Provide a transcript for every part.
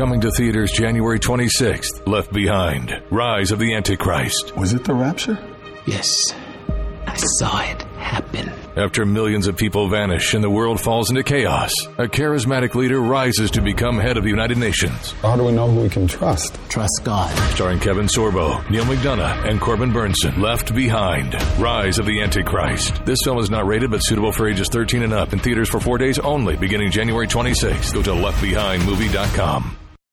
Coming to theaters January 26th, Left Behind Rise of the Antichrist. Was it the rapture? Yes. I saw it happen. After millions of people vanish and the world falls into chaos, a charismatic leader rises to become head of the United Nations. How do we know who we can trust? Trust God. Starring Kevin Sorbo, Neal McDonough, and Corbin Bernsen. Left Behind Rise of the Antichrist. This film is not rated but suitable for ages 13 and up in theaters for four days only beginning January 26th. Go to leftbehindmovie.com.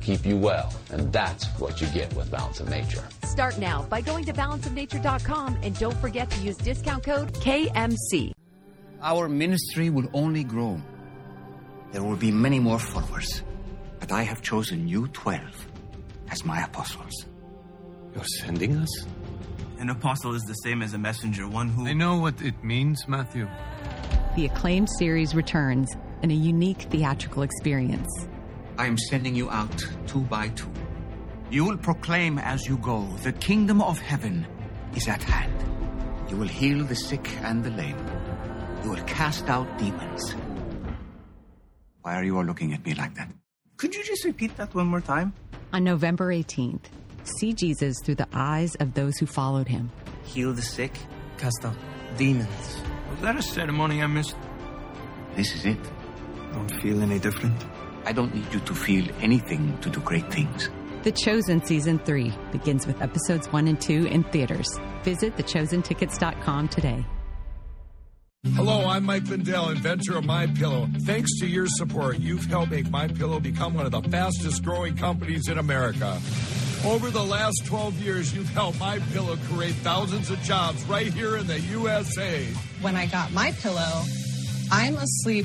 keep you well, and that's what you get with Balance of Nature. Start now by going to balanceofnature.com and don't forget to use discount code KMC. Our ministry will only grow. There will be many more followers, but I have chosen you 12 as my apostles. You're sending us? An apostle is the same as a messenger, one who. I know what it means, Matthew. The acclaimed series returns in a unique theatrical experience. I am sending you out two by two. You will proclaim as you go, the kingdom of heaven is at hand. You will heal the sick and the lame. You will cast out demons. Why are you all looking at me like that? Could you just repeat that one more time? On November 18th, see Jesus through the eyes of those who followed him. Heal the sick, cast out demons. Was that a ceremony I missed? This is it. Don't feel any different. I don't need you to feel anything to do great things. The Chosen Season 3 begins with episodes 1 and 2 in theaters. Visit thechosentickets.com today. Hello, I'm Mike Lindell, inventor of My Pillow. Thanks to your support, you've helped make My Pillow become one of the fastest growing companies in America. Over the last 12 years, you've helped My Pillow create thousands of jobs right here in the USA. When I got My Pillow, I'm asleep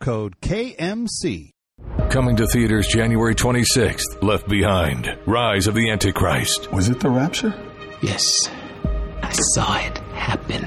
code KMC. Coming to theaters January 26th, Left Behind Rise of the Antichrist. Was it the rapture? Yes. I saw it happen.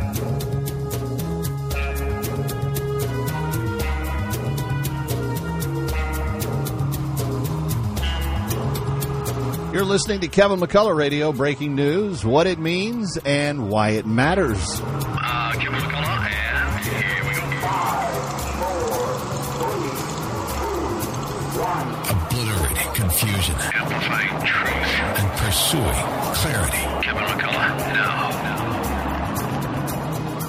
You're listening to Kevin McCullough Radio, breaking news, what it means, and why it matters. Uh, Kevin McCullough, and here we go. Obliterating confusion. Amplifying truth. And pursuing clarity. Kevin McCullough, now.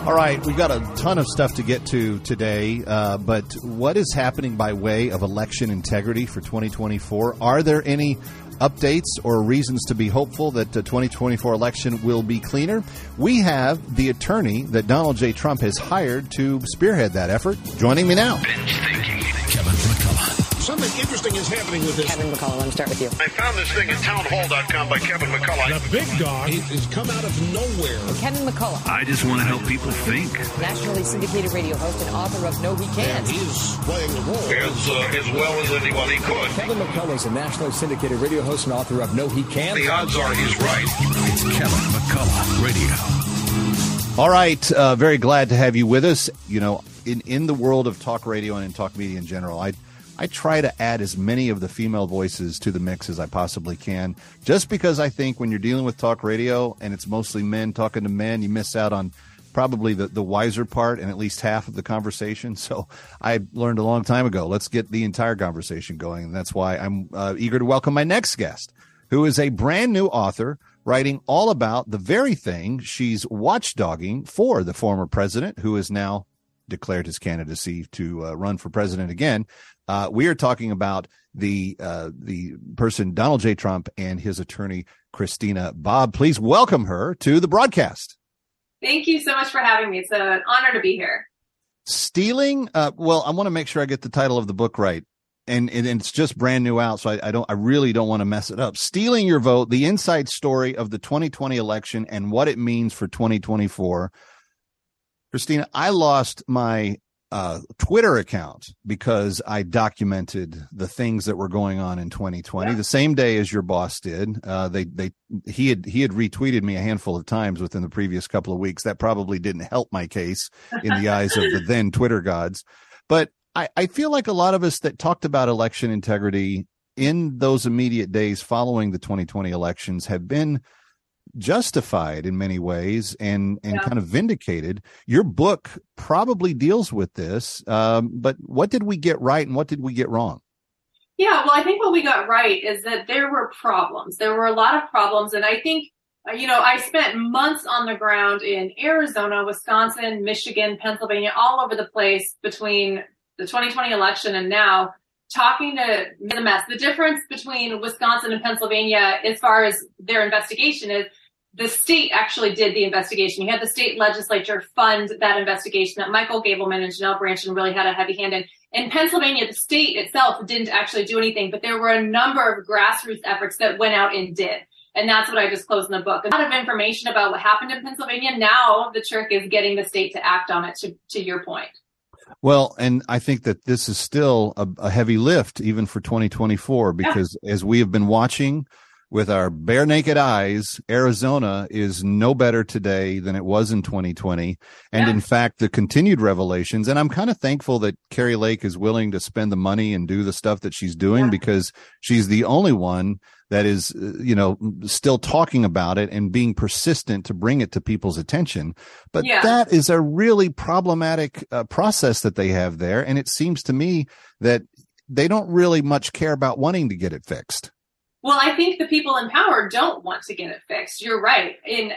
All right, we've got a ton of stuff to get to today, uh, but what is happening by way of election integrity for 2024? Are there any updates or reasons to be hopeful that the 2024 election will be cleaner? We have the attorney that Donald J. Trump has hired to spearhead that effort. Joining me now. Something interesting is happening with this. Kevin McCullough, let me start with you. I found this thing at townhall.com by Kevin McCullough. The big dog has come out of nowhere. Kevin McCullough. I just want to help people think. Nationally syndicated radio host and author of No He Can't. And he's playing the role as, uh, as well as anybody could. Kevin McCullough is a nationally syndicated radio host and author of No He Can't. The odds are he's right. It's Kevin McCullough Radio. All right, uh, very glad to have you with us. You know, in in the world of talk radio and in talk media in general, I I try to add as many of the female voices to the mix as I possibly can, just because I think when you're dealing with talk radio and it's mostly men talking to men, you miss out on probably the, the wiser part and at least half of the conversation. So I learned a long time ago, let's get the entire conversation going. And that's why I'm uh, eager to welcome my next guest, who is a brand new author writing all about the very thing she's watchdogging for the former president, who has now declared his candidacy to uh, run for president again. Uh, we are talking about the uh, the person Donald J. Trump and his attorney Christina Bobb. Please welcome her to the broadcast. Thank you so much for having me. It's an honor to be here. Stealing. Uh, well, I want to make sure I get the title of the book right and, and it's just brand new out. So I, I don't, I really don't want to mess it up. Stealing your vote, the inside story of the 2020 election and what it means for 2024. Christina, I lost my uh, Twitter account because I documented the things that were going on in 2020 yeah. the same day as your boss did. Uh, they they he had he had retweeted me a handful of times within the previous couple of weeks. That probably didn't help my case in the eyes of the then Twitter gods. But I, I feel like a lot of us that talked about election integrity in those immediate days following the 2020 elections have been justified in many ways and and yeah. kind of vindicated. Your book probably deals with this, um, but what did we get right and what did we get wrong? Yeah, well, I think what we got right is that there were problems. There were a lot of problems, and I think uh, you know I spent months on the ground in Arizona, Wisconsin, Michigan, Pennsylvania, all over the place between the 2020 election and now talking to the mess. The difference between Wisconsin and Pennsylvania as far as their investigation is the state actually did the investigation. You had the state legislature fund that investigation that Michael Gableman and Janel Brandtjen really had a heavy hand in. In Pennsylvania, the state itself didn't actually do anything, but there were a number of grassroots efforts that went out and did. And that's what I disclosed in the book. A lot of information about what happened in Pennsylvania. Now the trick is getting the state to act on it to, to your point. Well, and I think that this is still a, a heavy lift even for 2024 because yeah. as we have been watching with our bare naked eyes, Arizona is no better today than it was in 2020. And yeah. in fact, the continued revelations, and I'm kind of thankful that Kari Lake is willing to spend the money and do the stuff that she's doing yeah. because she's the only one that is, uh, you know, still talking about it and being persistent to bring it to people's attention. But yeah. that is a really problematic uh, process that they have there. And it seems to me that they don't really much care about wanting to get it fixed. Well, I think the people in power don't want to get it fixed. You're right. And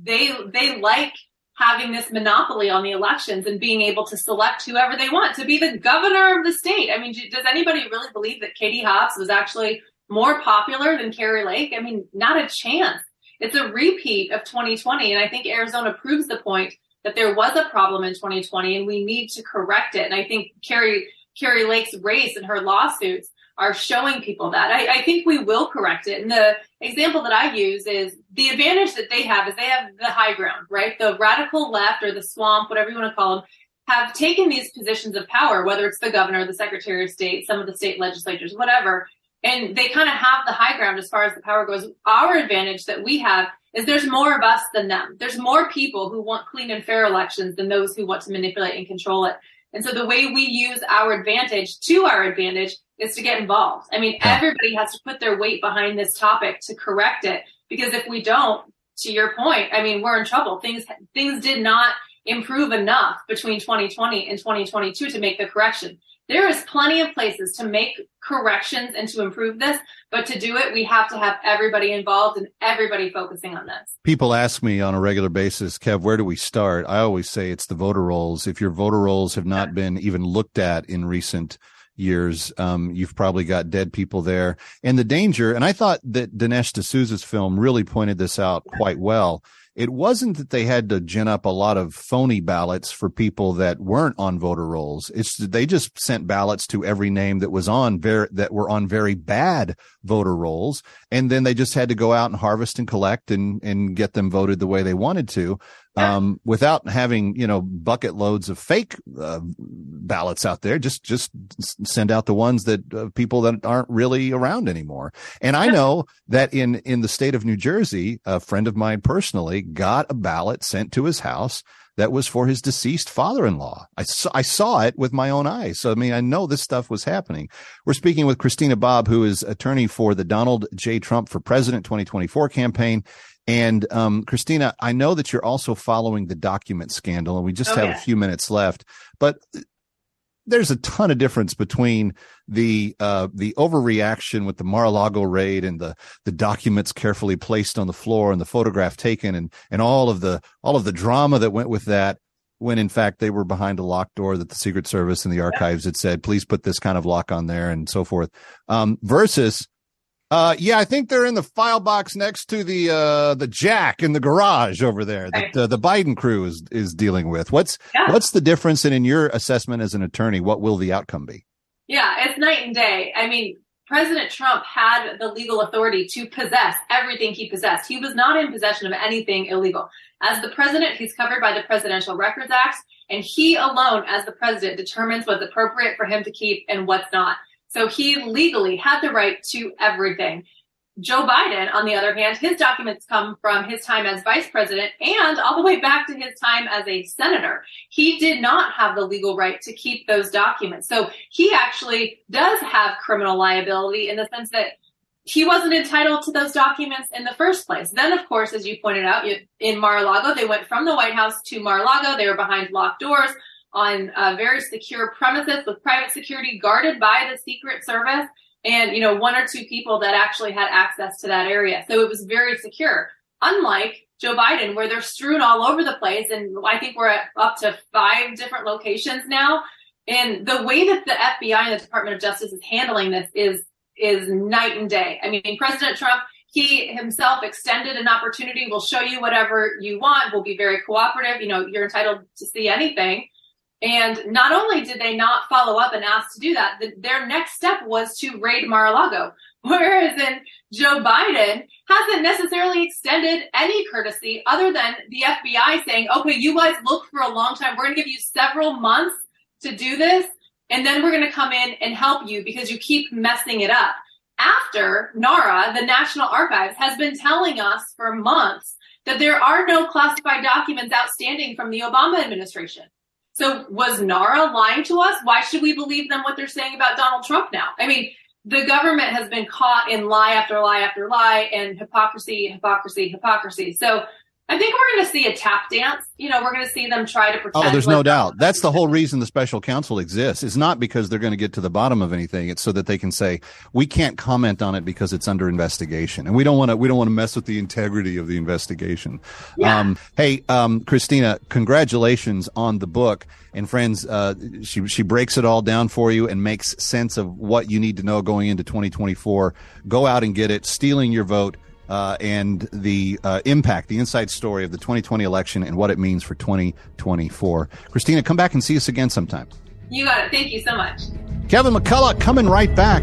they, they like having this monopoly on the elections and being able to select whoever they want to be the governor of the state. I mean, does anybody really believe that Katie Hobbs was actually more popular than Kari Lake? I mean, not a chance. It's a repeat of 2020. And I think Arizona proves the point that there was a problem in 2020 and we need to correct it. And I think Kari, Kari Lake's race and her lawsuits are showing people that. I, I, think we will correct it. And the example that I use is the advantage that they have is they have the high ground, right? The radical left or the swamp, whatever you want to call them, have taken these positions of power, whether it's the governor, the secretary of state, some of the state legislatures, whatever, and they kind of have the high ground as far as the power goes. Our advantage that we have is there's more of us than them. There's more people who want clean and fair elections than those who want to manipulate and control it. And so the way we use our advantage to our advantage is to get involved. I mean, everybody has to put their weight behind this topic to correct it because if we don't, to your point, I mean, we're in trouble. Things things did not improve enough between 2020 and 2022 to make the correction. There is plenty of places to make corrections and to improve this, but to do it, we have to have everybody involved and everybody focusing on this. People ask me on a regular basis, Kev, where do we start? I always say it's the voter rolls. If your voter rolls have not been even looked at in recent years, um, you've probably got dead people there. And the danger, and I thought that Dinesh D'Souza's film really pointed this out quite well, it wasn't that they had to gin up a lot of phony ballots for people that weren't on voter rolls. It's they just sent ballots to every name that was on that were on very bad voter rolls, and then they just had to go out and harvest and collect and and get them voted the way they wanted to um, without having you know bucket loads of fake uh, ballots out there. Just just send out the ones that uh, people that aren't really around anymore. And I know that in in the state of New Jersey, a friend of mine personally got a ballot sent to his house that was for his deceased father-in-law. I saw, I saw it with my own eyes. So, I mean, I know this stuff was happening. We're speaking with Christina Bobb, who is attorney for the Donald J. Trump for President 2024 campaign. And um, Christina, I know that you're also following the document scandal, and we just Oh, have yeah. a few minutes left. But there's a ton of difference between the uh, the overreaction with the Mar-a-Lago raid and the the documents carefully placed on the floor and the photograph taken and and all of the all of the drama that went with that. When in fact they were behind a locked door that the Secret Service and the archives had said, please put this kind of lock on there and so forth. Um, versus uh, yeah, I think they're in the file box next to the uh, the jack in the garage over there that uh, the Biden crew is is dealing with. What's Yeah. what's the difference? And in your assessment as an attorney, what will the outcome be? Yeah, it's night and day. I mean, President Trump had the legal authority to possess everything he possessed. He was not in possession of anything illegal. As the president, he's covered by the Presidential Records Act, and he alone, as the president, determines what's appropriate for him to keep and what's not. So he legally had the right to everything. Joe Biden, on the other hand, his documents come from his time as vice president and all the way back to his time as a senator. He did not have the legal right to keep those documents. So he actually does have criminal liability in the sense that he wasn't entitled to those documents in the first place. Then, of course, as you pointed out, in Mar-a-Lago, they went from the White House to Mar-a-Lago. They were behind locked doors on uh, very secure premises with private security guarded by the Secret Service and, you know, one or two people that actually had access to that area. So it was very secure. Unlike Joe Biden, where they're strewn all over the place. And I think we're at up to five different locations now. And the way that the FBI and the Department of Justice is handling this is is night and day. I mean, President Trump, he himself extended an opportunity. We'll show you whatever you want. We'll be very cooperative. You know, you're entitled to see anything. And not only did they not follow up and ask to do that, the, their next step was to raid Mar-a-Lago. Whereas in Joe Biden hasn't necessarily extended any courtesy other than the FBI saying, okay, you guys look for a long time. We're going to give you several months to do this. And then we're going to come in and help you because you keep messing it up. After NARA, the National Archives, has been telling us for months that there are no classified documents outstanding from the Obama administration. So was NARA lying to us? Why should we believe them what they're saying about Donald Trump now? I mean, the government has been caught in lie after lie after lie and hypocrisy, hypocrisy, hypocrisy. So I think we're going to see a tap dance. You know, we're going to see them try to pretend. Oh, there's no doubt. That's the whole reason the special counsel exists. It's not because they're going to get to the bottom of anything. It's so that they can say we can't comment on it because it's under investigation, and we don't want to. We don't want to mess with the integrity of the investigation. Yeah. Um, hey, um, Christina, congratulations on the book. And friends, uh, she she breaks it all down for you and makes sense of what you need to know going into 2024. Go out and get it. Stealing your vote uh, and the uh, impact, the inside story of the 2020 election and what it means for 2024. Christina, come back and see us again sometime. You got it. Thank you so much. Kevin McCullough coming right back.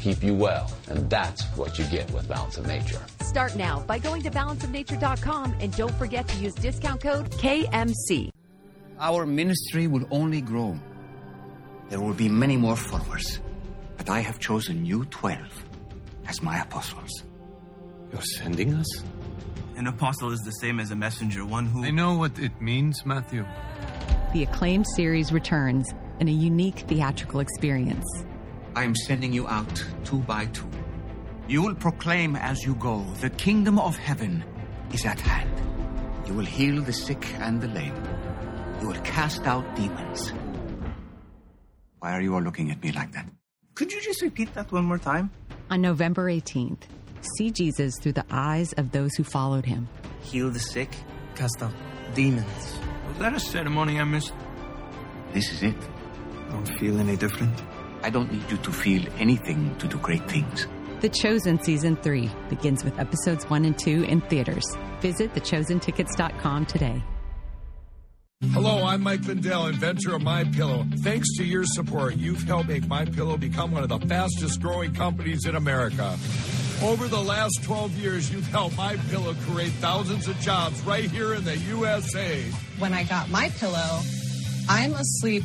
keep you well, and that's what you get with Balance of Nature. Start now by going to balanceofnature.com and don't forget to use discount code KMC. Our ministry will only grow. There will be many more followers, but I have chosen you 12 as my apostles. You're sending us? An apostle is the same as a messenger, one who. I know what it means, Matthew. The acclaimed series returns in a unique theatrical experience. I am sending you out two by two. You will proclaim as you go, the kingdom of heaven is at hand. You will heal the sick and the lame. You will cast out demons. Why are you all looking at me like that? Could you just repeat that one more time? On November 18th, see Jesus through the eyes of those who followed him. Heal the sick, cast out demons. Was that a ceremony I missed? This is it. I don't feel any different? I don't need you to feel anything to do great things. The Chosen Season 3 begins with episodes 1 and 2 in theaters. Visit thechosentickets.com today. Hello, I'm Mike Lindell, inventor of My Pillow. Thanks to your support, you've helped make My Pillow become one of the fastest growing companies in America. Over the last 12 years, you've helped My Pillow create thousands of jobs right here in the USA. When I got My Pillow, I'm asleep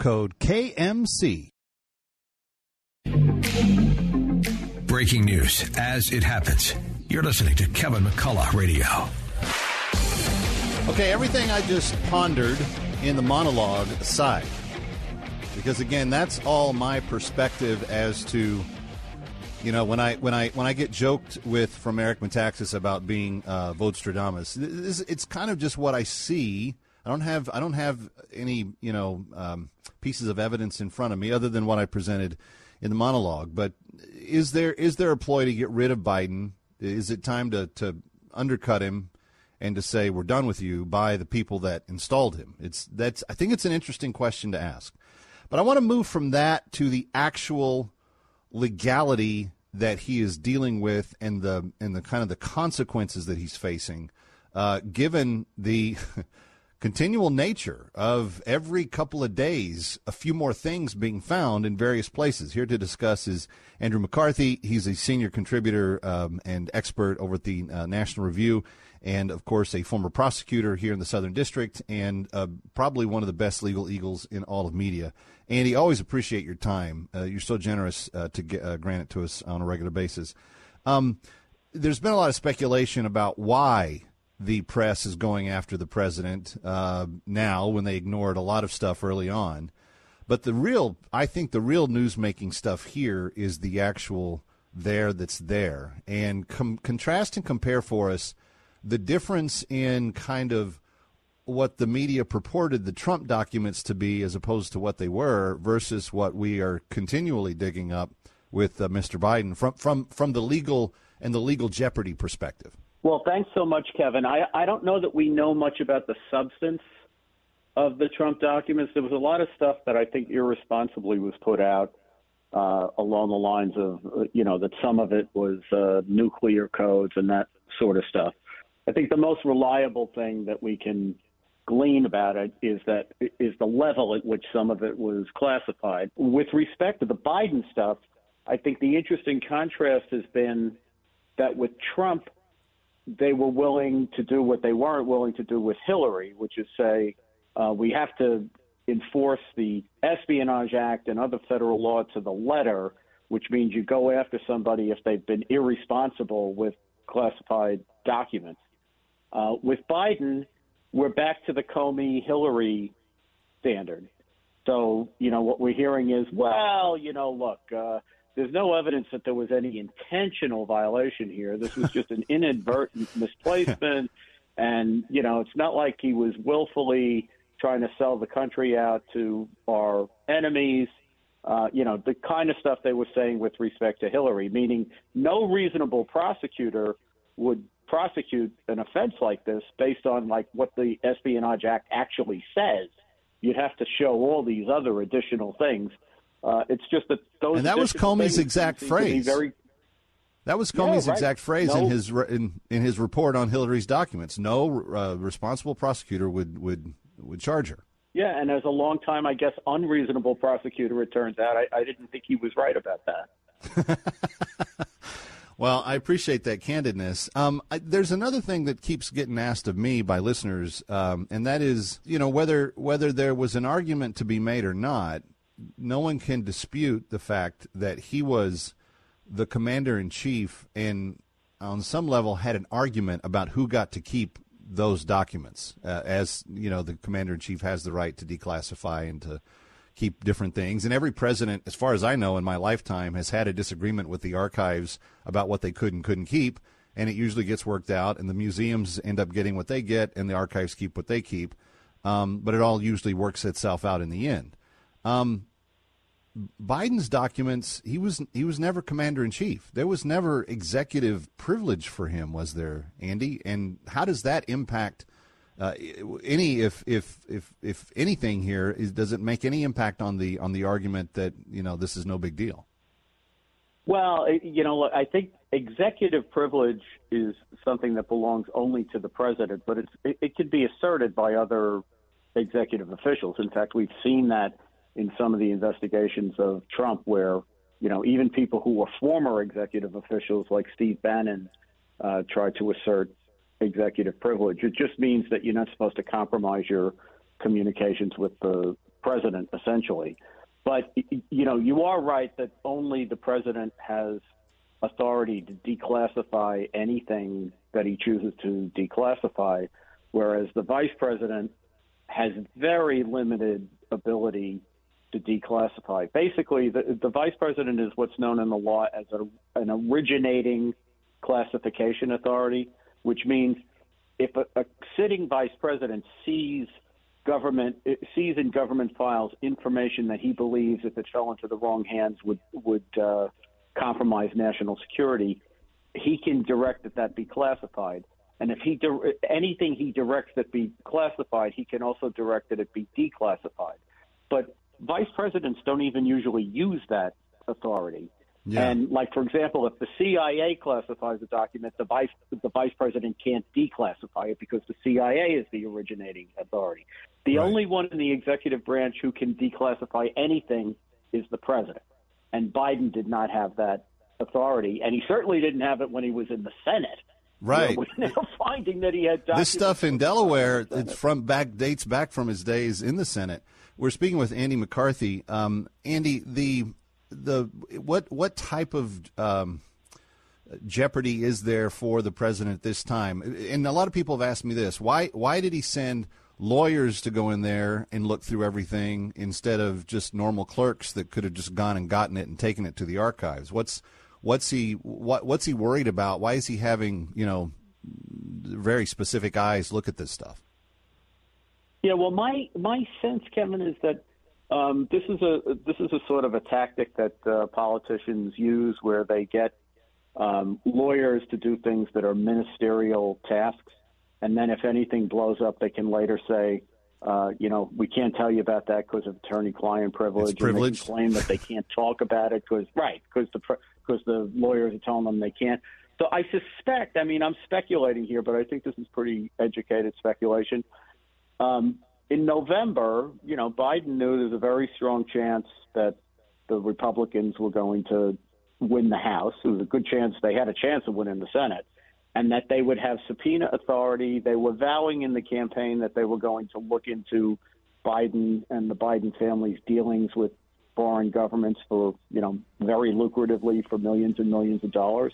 code KMC. Breaking news as it happens. You're listening to Kevin McCullough Radio. Okay, everything I just pondered in the monologue aside, because again, that's all my perspective as to, you know, when I when I when I get joked with from Eric Metaxas about being uh, Vostradamus, this, it's kind of just what I see. I don't have I don't have any you know um, pieces of evidence in front of me other than what I presented in the monologue. But is there is there a ploy to get rid of Biden? Is it time to to undercut him? and to say we're done with you by the people that installed him. It's that's I think it's an interesting question to ask. But I want to move from that to the actual legality that he is dealing with and the and the kind of the consequences that he's facing, uh, given the continual nature of every couple of days a few more things being found in various places. Here to discuss is Andrew McCarthy. He's a senior contributor um, and expert over at the uh, National Review and of course a former prosecutor here in the Southern District, and uh, probably one of the best legal eagles in all of media. Andy, always appreciate your time. Uh, you're so generous uh, to get, uh, grant it to us on a regular basis. Um, there's been a lot of speculation about why the press is going after the president uh, now when they ignored a lot of stuff early on. But the real, I think, the real news making stuff here is the actual there that's there. And com- contrast and compare for us the difference in kind of what the media purported the Trump documents to be as opposed to what they were versus what we are continually digging up with uh, Mr. Biden from, from, from the legal and the legal jeopardy perspective. Well, thanks so much, Kevin. I, I don't know that we know much about the substance of the Trump documents. There was a lot of stuff that I think irresponsibly was put out uh, along the lines of, you know, that some of it was uh, nuclear codes and that sort of stuff. I think the most reliable thing that we can glean about it is that is the level at which some of it was classified. With respect to the Biden stuff, I think the interesting contrast has been that with Trump, they were willing to do what they weren't willing to do with Hillary, which is say uh, we have to enforce the Espionage Act and other federal law to the letter, which means you go after somebody if they've been irresponsible with classified documents. Uh, with Biden, we're back to the Comey Hillary standard. So, you know, what we're hearing is, well, you know, look, uh, there's no evidence that there was any intentional violation here. This was just an inadvertent misplacement. And, you know, it's not like he was willfully trying to sell the country out to our enemies. Uh, you know, the kind of stuff they were saying with respect to Hillary, meaning no reasonable prosecutor would prosecute an offense like this based on like what the Espionage Act actually says. You'd have to show all these other additional things. Uh, it's just that those and that was Comey's exact phrase. Very, that was Comey's yeah, right. exact phrase no, in his in, in his report on Hillary's documents. No uh, responsible prosecutor would would would charge her. Yeah, and as a long time, I guess, unreasonable prosecutor, it turns out, I, I didn't think he was right about that. well, I appreciate that candidness. Um, I, there's another thing that keeps getting asked of me by listeners, um, and that is, you know, whether whether there was an argument to be made or not. No one can dispute the fact that he was the commander in chief and on some level had an argument about who got to keep those documents. Uh, as you know, the commander in chief has the right to declassify and to keep different things. And every president, as far as I know, in my lifetime, has had a disagreement with the archives about what they could and couldn't keep. And it usually gets worked out, and the museums end up getting what they get, and the archives keep what they keep. Um, but it all usually works itself out in the end. Um, Biden's documents, he was he was never commander in chief. There was never executive privilege for him, was there, Andy? And how does that impact uh, any if if if if anything here is does it make any impact on the on the argument that you know this is no big deal? Well, you know, I think executive privilege is something that belongs only to the president, but it's it, it could be asserted by other executive officials. In fact, we've seen that in some of the investigations of Trump, where you know even people who were former executive officials like Steve Bannon uh, tried to assert executive privilege. It just means that you're not supposed to compromise your communications with the president, essentially. But you know, you are right that only the president has authority to declassify anything that he chooses to declassify, whereas the vice president has very limited ability to declassify. Basically, the, the vice president is what's known in the law as a, an originating classification authority, which means if a, a sitting vice president sees government sees in government files information that he believes, if it fell into the wrong hands, would would uh, compromise national security, he can direct that that be classified. And if he anything he directs that be classified, he can also direct that it be declassified. But vice presidents don't even usually use that authority. Yeah. And like for example, if the CIA classifies a document, the vice the vice president can't declassify it because the CIA is the originating authority. The right. only one in the executive branch who can declassify anything is the president. And Biden did not have that authority, and he certainly didn't have it when he was in the Senate. Right. You know, now finding that he had this stuff in Delaware. It's from back dates back from his days in the Senate. We're speaking with Andy McCarthy. Um, Andy, the the what what type of um, jeopardy is there for the president this time? And a lot of people have asked me this: why why did he send lawyers to go in there and look through everything instead of just normal clerks that could have just gone and gotten it and taken it to the archives? What's what's he what what's he worried about? Why is he having you know very specific eyes look at this stuff? Yeah, well, my my sense, Kevin, is that um, this is a this is a sort of a tactic that uh, politicians use, where they get um, lawyers to do things that are ministerial tasks, and then if anything blows up, they can later say, uh, you know, we can't tell you about that because of attorney-client privilege. It's privilege. And they claim that they can't talk about it because right, because the because the lawyers are telling them they can't. So I suspect. I mean, I'm speculating here, but I think this is pretty educated speculation. Um, in November, you know, Biden knew there's a very strong chance that the Republicans were going to win the House. There was a good chance they had a chance of winning the Senate and that they would have subpoena authority. They were vowing in the campaign that they were going to look into Biden and the Biden family's dealings with foreign governments for, you know, very lucratively for millions and millions of dollars.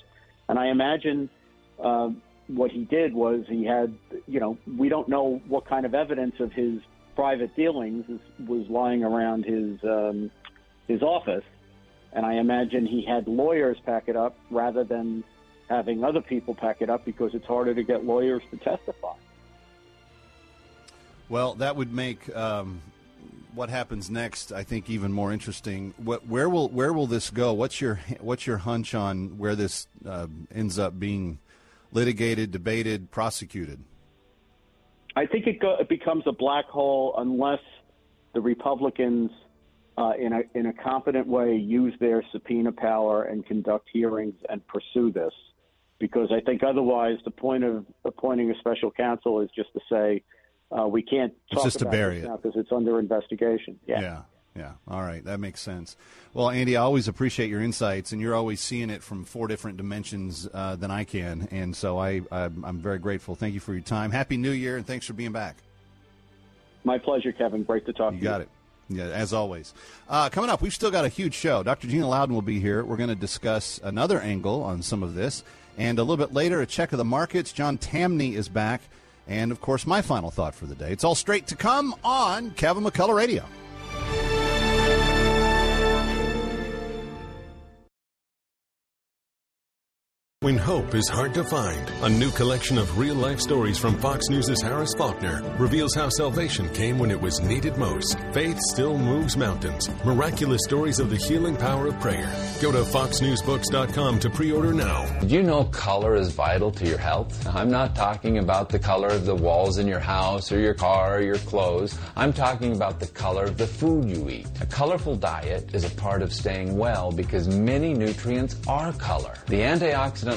And I imagine uh, what he did was he had, you know, we don't know what kind of evidence of his private dealings was lying around his um, his office, and I imagine he had lawyers pack it up rather than having other people pack it up because it's harder to get lawyers to testify. Well, that would make um, what happens next, I think, even more interesting. What, where will where will this go? What's your what's your hunch on where this uh, ends up being litigated, debated, prosecuted? I think it, go, it becomes a black hole unless the Republicans, uh, in a in a competent way, use their subpoena power and conduct hearings and pursue this because I think otherwise the point of appointing a special counsel is just to say uh, we can't talk it's just about to bury it now because it's under investigation. Yeah. yeah. Yeah. All right. That makes sense. Well, Andy, I always appreciate your insights, and you're always seeing it from four different dimensions uh, than I can. And so I, I'm, I'm very grateful. Thank you for your time. Happy New Year, and thanks for being back. My pleasure, Kevin. Great to talk You to got it. Yeah, as always. Uh, coming up, we've still got a huge show. Dr. Gina Loudon will be here. We're going to discuss another angle on some of this. And a little bit later, a check of the markets. John Tamny is back. And, of course, my final thought for the day. It's all straight to come on Kevin McCullough Radio. When hope is hard to find, a new collection of real life stories from Fox News' Harris Faulkner reveals how salvation came when it was needed most. Faith still moves mountains. Miraculous stories of the healing power of prayer. Go to foxnewsbooks.com to pre order now. Did you know color is vital to your health? I'm not talking about the color of the walls in your house or your car or your clothes. I'm talking about the color of the food you eat. A colorful diet is a part of staying well because many nutrients are color. The antioxidant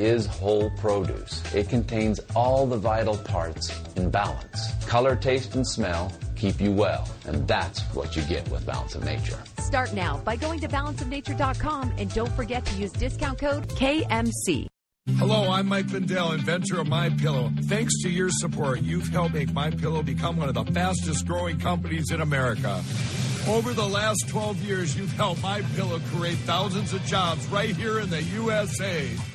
is whole produce. It contains all the vital parts in balance. Color, taste, and smell keep you well, and that's what you get with Balance of Nature. Start now by going to balanceofnature.com and don't forget to use discount code KMC. Hello, I'm Mike Lindell, inventor of My Pillow. Thanks to your support, you've helped make My Pillow become one of the fastest growing companies in America. Over the last 12 years, you've helped My Pillow create thousands of jobs right here in the USA.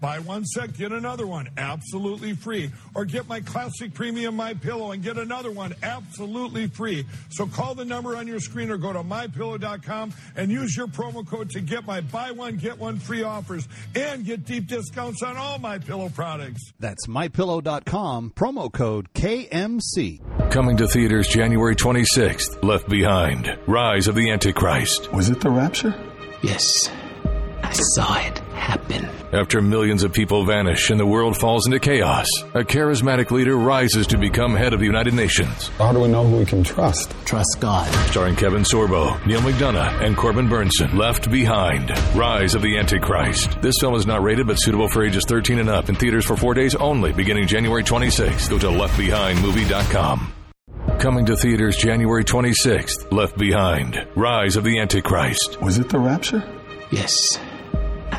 Buy one set, get another one absolutely free. Or get my classic premium My Pillow and get another one absolutely free. So call the number on your screen or go to mypillow.com and use your promo code to get my buy one get one free offers and get deep discounts on all my pillow products. That's mypillow.com, promo code KMC. Coming to theaters January 26th, Left Behind, Rise of the Antichrist. Was it the rapture? Yes. I saw it happen. After millions of people vanish and the world falls into chaos, a charismatic leader rises to become head of the United Nations. How do we know who we can trust? Trust God. Starring Kevin Sorbo, Neal McDonough, and Corbin Bernsen. Left Behind, Rise of the Antichrist. This film is not rated but suitable for ages 13 and up in theaters for four days only beginning January 26th. Go to leftbehindmovie.com. Coming to theaters January 26th. Left Behind. Rise of the Antichrist. Was it the rapture? Yes.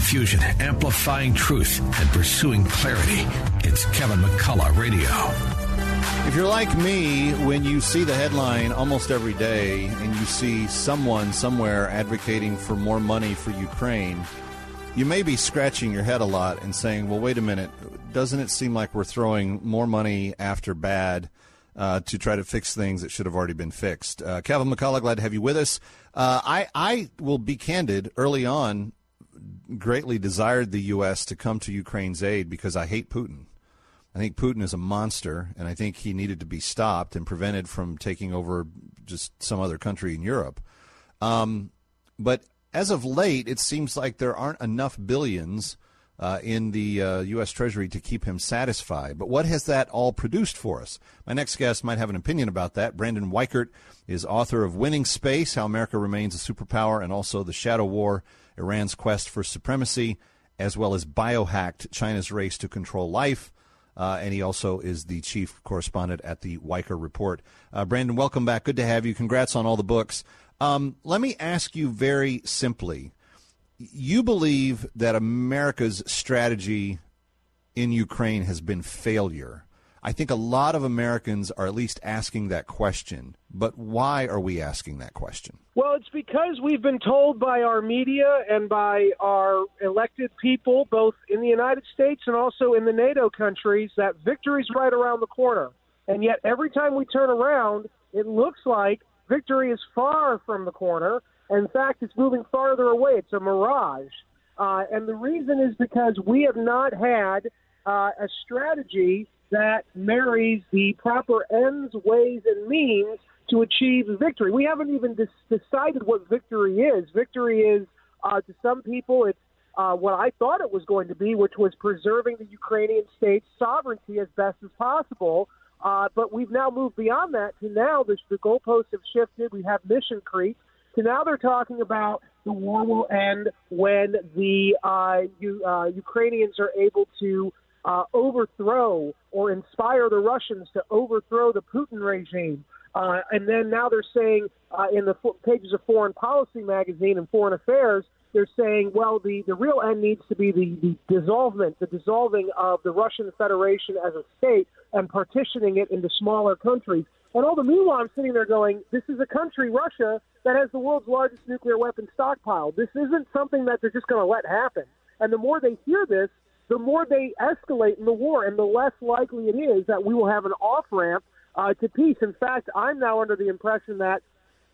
confusion, amplifying truth, and pursuing clarity. It's Kevin McCullough Radio. If you're like me, when you see the headline almost every day and you see someone somewhere advocating for more money for Ukraine, you may be scratching your head a lot and saying, well, wait a minute, doesn't it seem like we're throwing more money after bad? Uh, to try to fix things that should have already been fixed. Uh, Kevin McCullough, glad to have you with us. Uh, I, I will be candid. Early on, greatly desired the U.S. to come to Ukraine's aid because I hate Putin. I think Putin is a monster, and I think he needed to be stopped and prevented from taking over just some other country in Europe. Um, but as of late, it seems like there aren't enough billions uh, in the uh, U.S. Treasury to keep him satisfied. But what has that all produced for us? My next guest might have an opinion about that. Brandon Weichert is author of Winning Space How America Remains a Superpower and also The Shadow War Iran's Quest for Supremacy, as well as Biohacked China's Race to Control Life. Uh, and he also is the chief correspondent at the Weichert Report. Uh, Brandon, welcome back. Good to have you. Congrats on all the books. Um, let me ask you very simply you believe that America's strategy in Ukraine has been failure. I think a lot of Americans are at least asking that question. But why are we asking that question? Well, it's because we've been told by our media and by our elected people, both in the United States and also in the NATO countries, that victory's right around the corner. And yet, every time we turn around, it looks like victory is far from the corner. In fact, it's moving farther away. It's a mirage. Uh, and the reason is because we have not had uh, a strategy that marries the proper ends, ways, and means to achieve victory. We haven't even decided what victory is. Victory is, uh, to some people, it's uh, what I thought it was going to be, which was preserving the Ukrainian state's sovereignty as best as possible. Uh, but we've now moved beyond that to now the, the goalposts have shifted. We have mission creep. So now they're talking about the war will end when the uh, uh, Ukrainians are able to uh, overthrow or inspire the Russians to overthrow the Putin regime. Uh, and then now they're saying uh, in the pages of Foreign Policy magazine and Foreign Affairs, they're saying, well, the, the real end needs to be the, the dissolvement, the dissolving of the Russian Federation as a state and partitioning it into smaller countries. And all the meanwhile, I'm sitting there going, this is a country, Russia, that has the world's largest nuclear weapon stockpile. This isn't something that they're just going to let happen. And the more they hear this, the more they escalate in the war, and the less likely it is that we will have an off ramp uh, to peace. In fact, I'm now under the impression that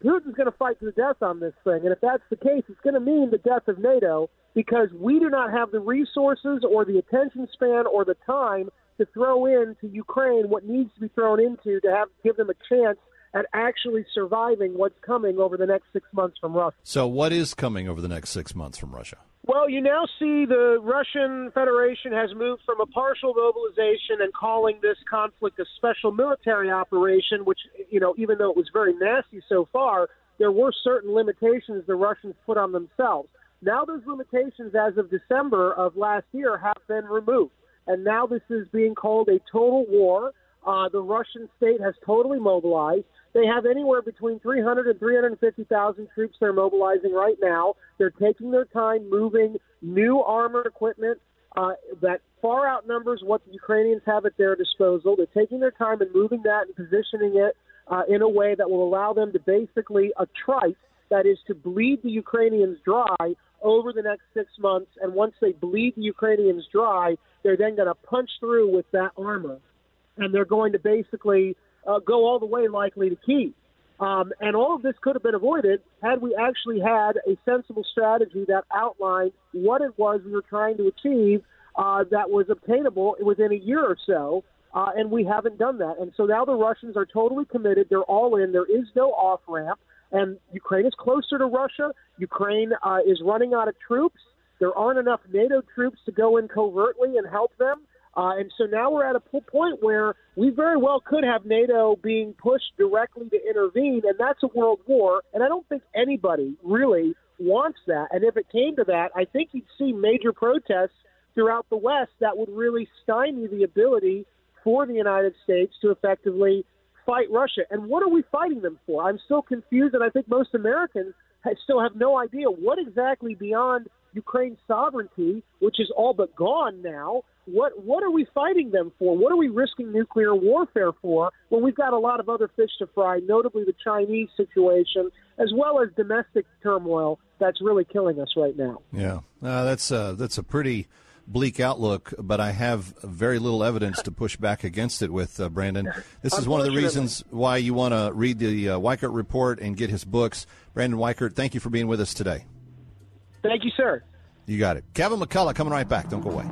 Putin's going to fight to the death on this thing. And if that's the case, it's going to mean the death of NATO because we do not have the resources or the attention span or the time to throw into Ukraine what needs to be thrown into to have give them a chance at actually surviving what's coming over the next six months from Russia. So, what is coming over the next six months from Russia? Well, you now see the Russian Federation has moved from a partial mobilization and calling this conflict a special military operation, which, you know, even though it was very nasty so far, there were certain limitations the Russians put on themselves. Now, those limitations, as of December of last year, have been removed and now this is being called a total war. Uh, the Russian state has totally mobilized. They have anywhere between 300 and 350,000 troops they're mobilizing right now. They're taking their time moving new armor equipment uh, that far outnumbers what the Ukrainians have at their disposal. They're taking their time and moving that and positioning it uh, in a way that will allow them to basically a trice, that is to bleed the Ukrainians dry over the next six months. And once they bleed the Ukrainians dry, they're then going to punch through with that armor. And they're going to basically uh, go all the way likely to Kiev. Um, and all of this could have been avoided had we actually had a sensible strategy that outlined what it was we were trying to achieve uh, that was obtainable within a year or so. uh, and we haven't done that. And so now the Russians are totally committed. They're all in. There is no off ramp, and Ukraine is closer to Russia. Ukraine uh, is running out of troops. There aren't enough NATO troops to go in covertly and help them. Uh, and so now we're at a point where we very well could have NATO being pushed directly to intervene, and that's a world war. And I don't think anybody really wants that. And if it came to that, I think you'd see major protests throughout the West that would really stymie the ability for the United States to effectively fight Russia. And what are we fighting them for? I'm still confused, and I think most Americans still have no idea what exactly beyond Ukraine's sovereignty, which is all but gone now, what what are we fighting them for? What are we risking nuclear warfare for when we've got a lot of other fish to fry, notably the Chinese situation, as well as domestic turmoil that's really killing us right now? Yeah, uh, that's uh, that's a pretty bleak outlook, but I have very little evidence to push back against it with, uh, Brandon. This is one of the reasons why you want to read the uh, Weichert report and get his books. Brandon Weichert, thank you for being with us today. Thank you, sir. You got it. Kevin McCullough coming right back. Don't go away.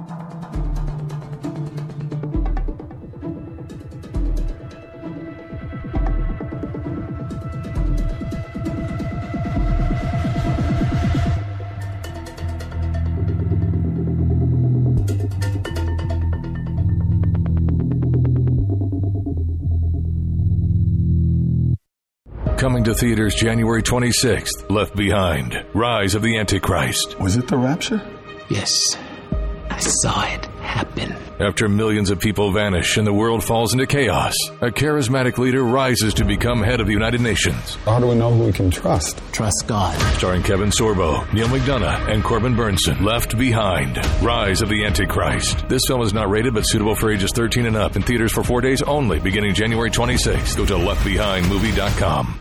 Coming to theaters January 26th, Left Behind, Rise of the Antichrist. Was it the rapture? Yes. I saw it happen. After millions of people vanish and the world falls into chaos, a charismatic leader rises to become head of the United Nations. How do we know who we can trust? Trust God. Starring Kevin Sorbo, Neal McDonough, and Corbin Bernsen. Left Behind, Rise of the Antichrist. This film is not rated but suitable for ages 13 and up in theaters for four days only beginning January 26th. Go to leftbehindmovie.com.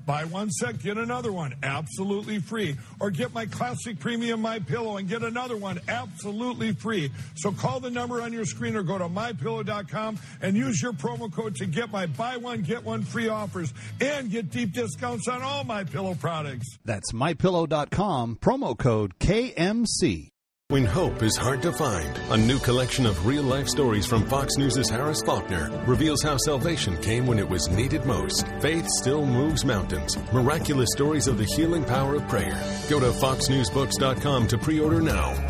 Buy one set, get another one absolutely free, or get my classic premium My Pillow and get another one absolutely free. So call the number on your screen or go to mypillow.com and use your promo code to get my buy one get one free offers and get deep discounts on all my pillow products. That's mypillow.com, promo code KMC. When hope is hard to find, a new collection of real life stories from Fox News' Harris Faulkner reveals how salvation came when it was needed most. Faith still moves mountains. Miraculous stories of the healing power of prayer. Go to foxnewsbooks.com to pre order now.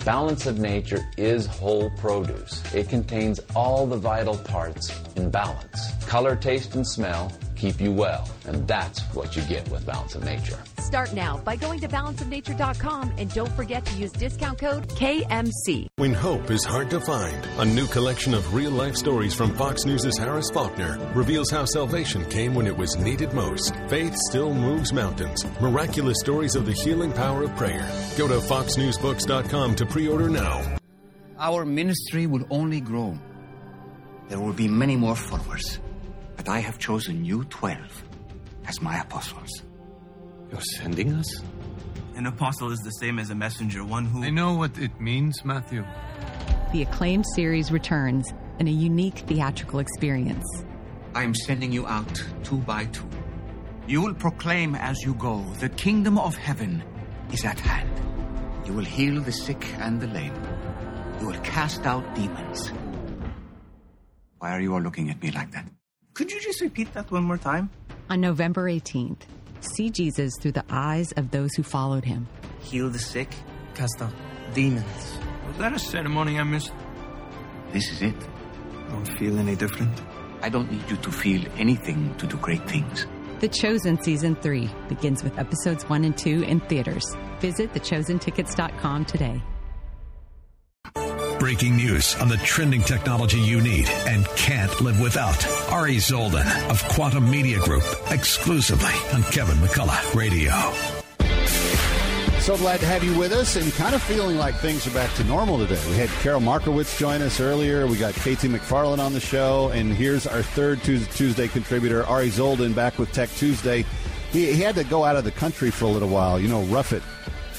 Balance of nature is whole produce. It contains all the vital parts in balance. Color, taste, and smell keep you well, and that's what you get with Balance of Nature. Start now by going to balanceofnature.com and don't forget to use discount code KMC. When hope is hard to find, a new collection of real life stories from Fox News' Harris Faulkner reveals how salvation came when it was needed most. Faith still moves mountains. Miraculous stories of the healing power of prayer. Go to foxnewsbooks.com to pre order now. Our ministry will only grow. There will be many more followers. But I have chosen you 12 as my apostles. You're sending us? An apostle is the same as a messenger, one who. I know what it means, Matthew. The acclaimed series returns in a unique theatrical experience. I am sending you out two by two. You will proclaim as you go, the kingdom of heaven is at hand. You will heal the sick and the lame. You will cast out demons. Why are you all looking at me like that? Could you just repeat that one more time? On November 18th, see Jesus through the eyes of those who followed him. Heal the sick, cast out demons. Was that a ceremony I missed? This is it. Don't feel any different? I don't need you to feel anything to do great things. The Chosen Season 3 begins with episodes 1 and 2 in theaters. Visit thechosentickets.com today. Breaking news on the trending technology you need and can't live without. Ari Zoldan of Quantum Media Group, exclusively on Kevin McCullough Radio. So glad to have you with us and kind of feeling like things are back to normal today. We had Carol Markowitz join us earlier. We got Katie McFarland on the show. And here's our third Tuesday contributor, Ari Zoldan, back with Tech Tuesday. He, he had to go out of the country for a little while. You know, rough it.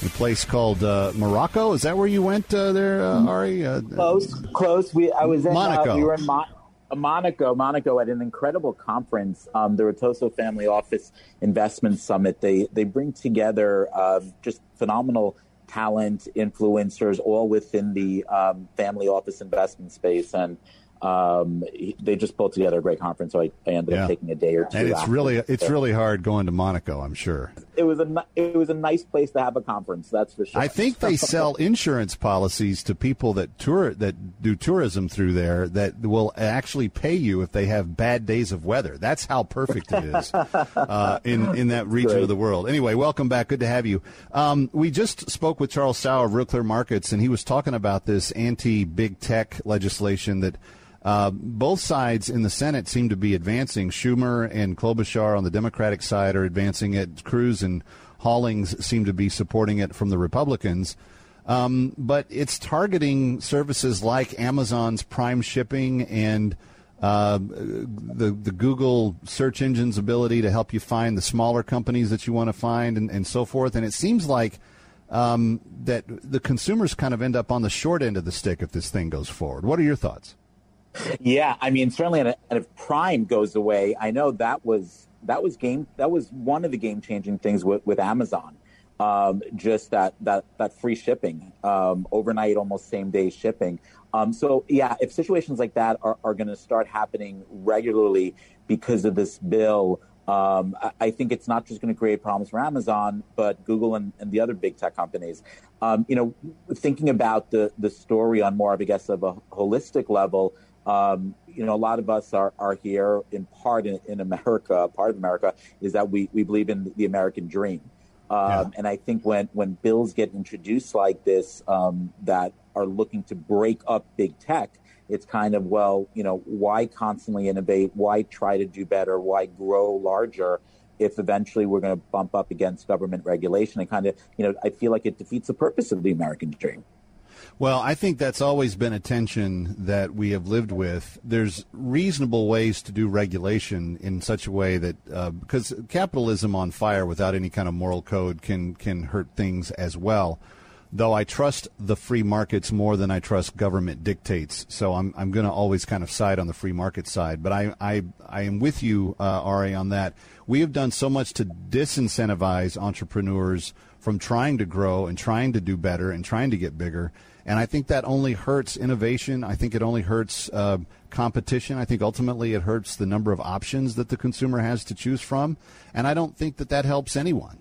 A place called uh, Morocco. Is that where you went uh, there, uh, Ari? Uh, close, close. We I was in Monaco. we were in Mo- Monaco, Monaco at an incredible conference, um, the Rotoso Family Office Investment Summit. They they bring together uh, just phenomenal talent, influencers, all within the um, family office investment space, and um, they just pulled together a great conference. So I, I ended Yeah. up taking a day or two. and it's really it's really hard going to Monaco. I'm sure. it was a it was a nice place to have a conference. That's for sure. I think they sell insurance policies to people that tour that do tourism through there that will actually pay you if they have bad days of weather. That's how perfect it is uh, in in that region of the world. Anyway, welcome back. Good to have you. Um, we just spoke with Charles Sauer of Real Clear Markets, and he was talking about this anti big tech legislation that. Uh, both sides in the Senate seem to be advancing. Schumer and Klobuchar on the Democratic side are advancing it. Cruz and Hollings seem to be supporting it from the Republicans. Um, but it's targeting services like Amazon's Prime Shipping and uh, the the Google search engine's ability to help you find the smaller companies that you want to find and, and so forth. And it seems like um, that the consumers kind of end up on the short end of the stick if this thing goes forward. What are your thoughts? Yeah, I mean, certainly, and if Prime goes away, I know that was that was game that was one of the game changing things with, with Amazon. Um, just that that that free shipping, um, overnight, almost same day shipping. Um, so yeah, if situations like that are, are going to start happening regularly because of this bill, um, I, think it's not just going to create problems for Amazon, but Google and, and the other big tech companies. Um, you know, thinking about the the story on more I guess, of a holistic level. Um, you know, a lot of us are, are here in part in, in America. Part of America is that we, we believe in the American dream. Um, And I think when, when bills get introduced like this um, that are looking to break up big tech, it's kind of, well, you know, why constantly innovate? Why try to do better? Why grow larger? If eventually we're going to bump up against government regulation and kind of, you know, I feel like it defeats the purpose of the American dream. Well, I think that's always been a tension that we have lived with. There's reasonable ways to do regulation in such a way that uh, because capitalism on fire without any kind of moral code can can hurt things as well. Though I trust the free markets more than I trust government dictates, so I'm I'm going to always kind of side on the free market side. But I I, I am with you, uh, Ari, on that. We have done so much to disincentivize entrepreneurs from trying to grow and trying to do better and trying to get bigger. And I think that only hurts innovation. I think it only hurts uh, competition. I think ultimately it hurts the number of options that the consumer has to choose from. And I don't think that that helps anyone.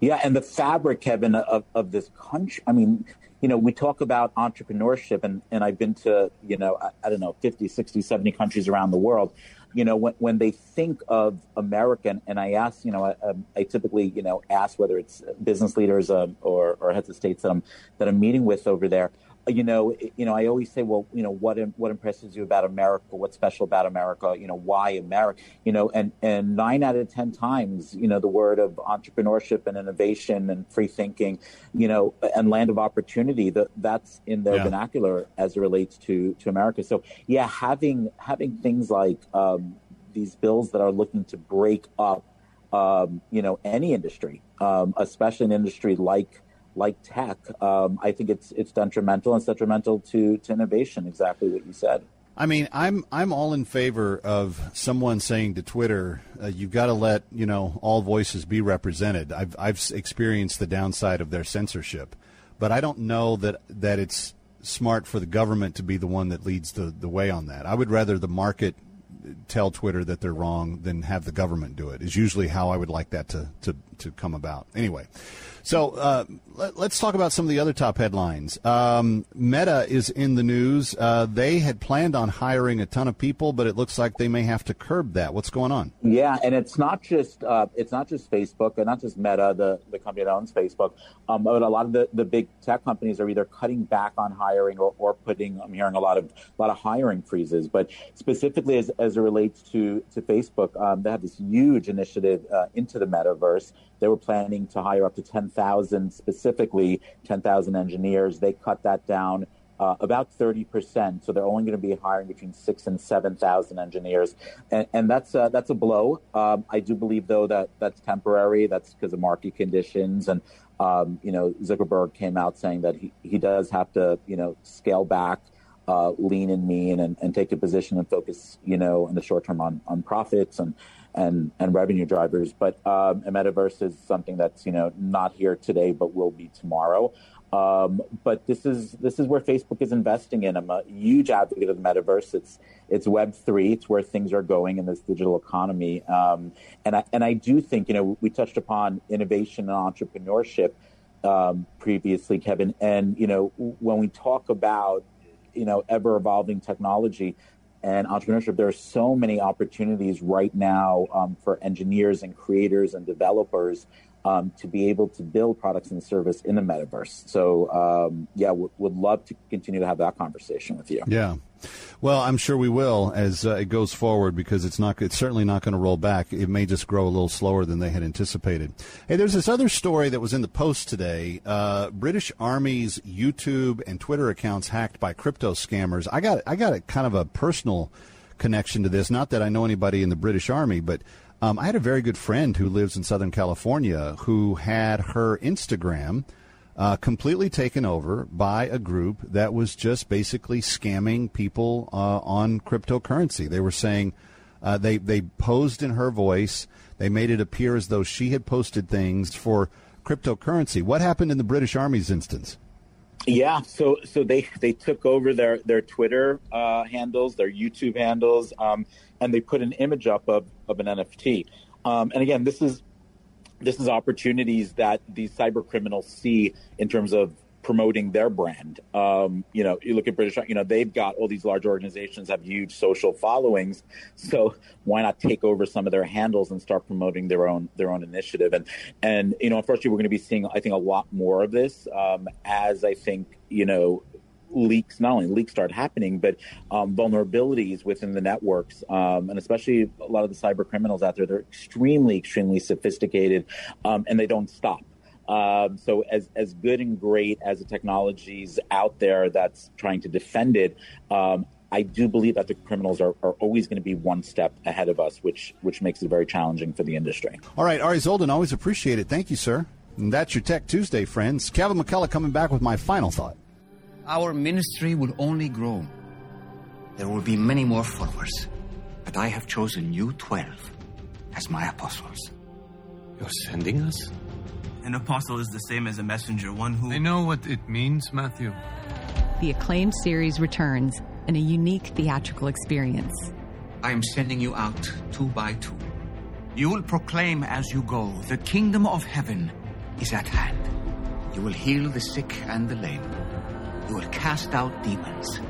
Yeah, and the fabric, Kevin, of, of this country. I mean, you know, we talk about entrepreneurship, and, and I've been to, you know, I, I don't know, 50, 60, 70 countries around the world. You know, when, when they think of American, and I ask, you know, I, I typically, you know, ask whether it's business leaders um, or, or heads of states that I'm that I'm meeting with over there. You know, you know, I always say, well, you know, what what impresses you about America? What's special about America? You know, why America? You know, and and nine out of ten times, you know, the word of entrepreneurship and innovation and free thinking, you know, and land of opportunity. That that's in their Yeah. vernacular as it relates to to America. So yeah, having having things like um, these bills that are looking to break up, um, you know, any industry, um, especially an industry like like tech, um, I think it's it's detrimental. And it's detrimental to to innovation. Exactly what you said. I mean, I'm I'm all in favor of someone saying to Twitter, uh, "You've got to let you know all voices be represented." I've I've experienced the downside of their censorship, but I don't know that that it's smart for the government to be the one that leads the the way on that. I would rather the market tell Twitter that they're wrong than have the government do it. Is usually how I would like that to to to come about. Anyway, so uh, let, us talk about some of the other top headlines. Um, Meta is in the news. Uh, they had planned on hiring a ton of people, but it looks like they may have to curb that. What's going on? Yeah, and it's not just uh, it's not just Facebook and not just Meta, the, the company that owns Facebook, um, but a lot of the, the big tech companies are either cutting back on hiring or, or putting. I'm hearing a lot of a lot of hiring freezes, but specifically as, as it relates to to Facebook, um, they have this huge initiative uh, into the metaverse. They were planning to hire up to 10,000, specifically 10,000 engineers. They cut that down uh, about 30%. So they're only going to be hiring between six and 7,000 engineers. And, and that's, uh, that's a blow. Um, I do believe, though, that that's temporary. That's because of market conditions. And, um, you know, Zuckerberg came out saying that he, he does have to, you know, scale back. Uh, lean and mean and, and take a position and focus, you know, in the short term on, on profits and and and revenue drivers. But um, a metaverse is something that's you know not here today, but will be tomorrow. Um, but this is this is where Facebook is investing in. I'm a huge advocate of the metaverse. It's it's Web three. It's where things are going in this digital economy. Um, and I and I do think you know we touched upon innovation and entrepreneurship um, previously, Kevin. And you know when we talk about you know ever evolving technology, and entrepreneurship, there are so many opportunities right now um, for engineers and creators and developers um, to be able to build products and service in the metaverse. So, um, yeah, w- would love to continue to have that conversation with you. Yeah. Well, I'm sure we will as uh, it goes forward because it's not it's certainly not going to roll back. It may just grow a little slower than they had anticipated. Hey, there's this other story that was in the Post today. Uh, British Army's YouTube and Twitter accounts hacked by crypto scammers. I got I got a kind of a personal connection to this. Not that I know anybody in the British Army, but um, I had a very good friend who lives in Southern California who had her Instagram uh, completely taken over by a group that was just basically scamming people uh, on cryptocurrency. They were saying uh, they they posed in her voice. They made it appear as though she had posted things for cryptocurrency. What happened in the British Army's instance? Yeah, so so they they took over their their Twitter uh, handles, their YouTube handles, um, and they put an image up of of an NFT. Um, and again, this is this is opportunities that these cyber criminals see in terms of promoting their brand. Um, you know, you look at British, you know, they've got all these large organizations have huge social followings. So why not take over some of their handles and start promoting their own their own initiative? And and you know, unfortunately, we're going to be seeing, I think, a lot more of this um, as I think you know leaks, not only leaks start happening, but um, vulnerabilities within the networks, um, and especially a lot of the cyber criminals out there, they're extremely, extremely sophisticated, um, and they don't stop. Um, so as as good and great as the technologies out there that's trying to defend it, um, I do believe that the criminals are, are always going to be one step ahead of us, which which makes it very challenging for the industry. All right, Ari Zoldan, always appreciate it. Thank you, sir. And that's your Tech Tuesday, friends. Kevin McCullough coming back with my final thought. Our ministry will only grow. There will be many more followers, but I have chosen you 12 as my apostles. You're sending us? An apostle is the same as a messenger, one who. I know what it means, Matthew. The acclaimed series returns in a unique theatrical experience. I am sending you out two by two. You will proclaim as you go, the kingdom of heaven is at hand. You will heal the sick and the lame you will cast out demons.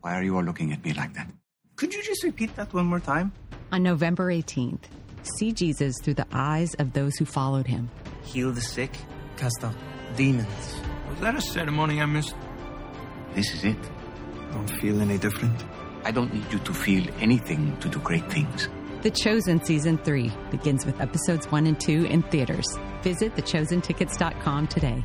Why are you all looking at me like that? Could you just repeat that one more time? On November 18th, see Jesus through the eyes of those who followed him. Heal the sick, cast out demons. Was that a ceremony I missed? This is it. Don't feel any different? I don't need you to feel anything to do great things. The Chosen Season 3 begins with episodes 1 and 2 in theaters. Visit thechosentickets.com today.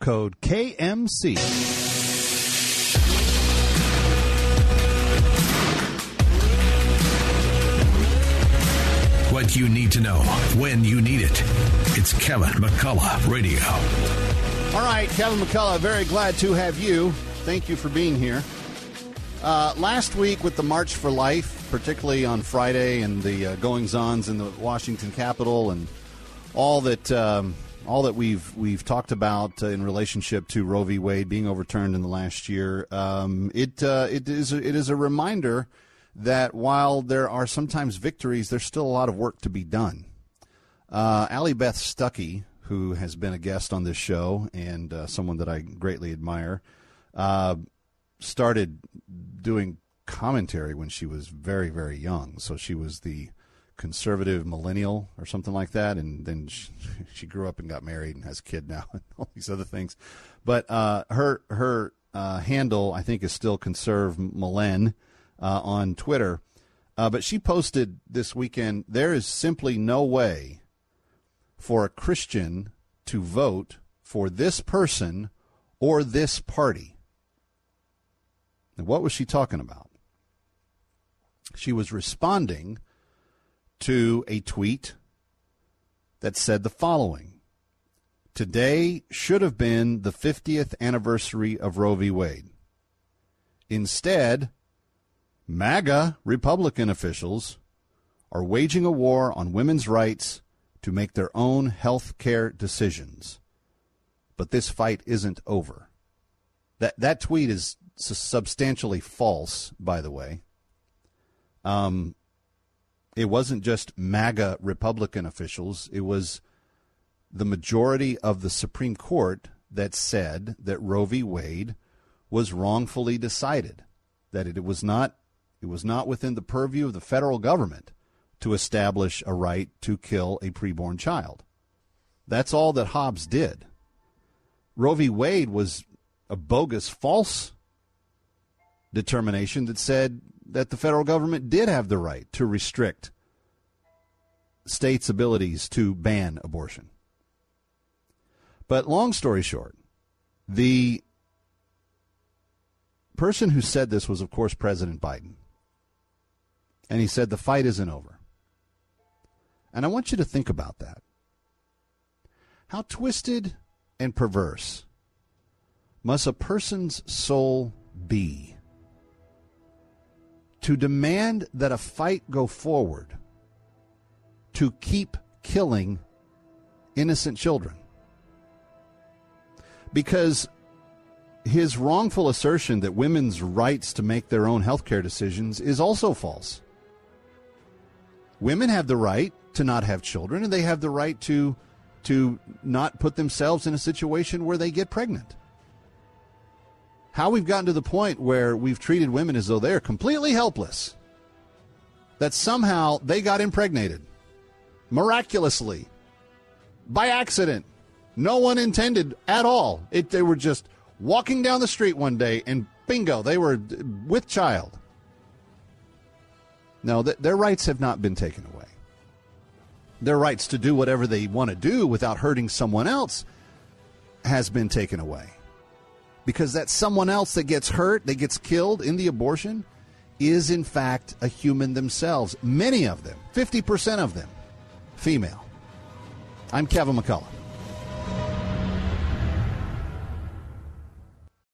code KMC. What you need to know when you need it. It's Kevin McCullough Radio. All right, Kevin McCullough, very glad to have you. Thank you for being here. Uh, last week with the March for Life, particularly on Friday, and the uh, goings-ons in the Washington Capitol, and all that um, all that we've we've talked about uh, in relationship to Roe v. Wade being overturned in the last year, um, it uh, it is it is a reminder that while there are sometimes victories, there's still a lot of work to be done. Uh, Allie Beth Stuckey, who has been a guest on this show and uh, someone that I greatly admire, uh, started doing commentary when she was very, very young. So she was the conservative millennial or something like that, and then she, she grew up and got married and has a kid now and all these other things. But uh, her her uh, handle, I think, is still conservmillen uh, on Twitter. Uh, but she posted this weekend there is simply no way for a Christian to vote for this person or this party. And what was she talking about? She was responding to a tweet that said the following Today should have been the 50th anniversary of Roe v. Wade. Instead, MAGA Republican officials are waging a war on women's rights to make their own health care decisions. But this fight isn't over. That that tweet is substantially false, by the way. Um, it wasn't just MAGA Republican officials, it was the majority of the Supreme Court that said that Roe v. Wade was wrongfully decided, that it was not it was not within the purview of the federal government to establish a right to kill a preborn child. That's all that Dobbs did. Roe v. Wade was a bogus, false determination that said that the federal government did have the right to restrict states' abilities to ban abortion. But long story short, the person who said this was, of course, President Biden. And he said the fight isn't over. And I want you to think about that. How twisted and perverse must a person's soul be to demand that a fight go forward to keep killing innocent children? because his wrongful assertion that women's rights to make their own health care decisions is also false. Women have the right to not have children, and they have the right to to not put themselves in a situation where they get pregnant. How we've gotten to the point where we've treated women as though they're completely helpless, that somehow they got impregnated miraculously by accident. No one intended at all. It, they were just walking down the street one day and bingo, they were with child. No, th- their rights have not been taken away. Their rights to do whatever they want to do without hurting someone else has been taken away. Because that someone else that gets hurt, that gets killed in the abortion, is in fact a human themselves. Many of them, 50% of them, female. I'm Kevin McCullough.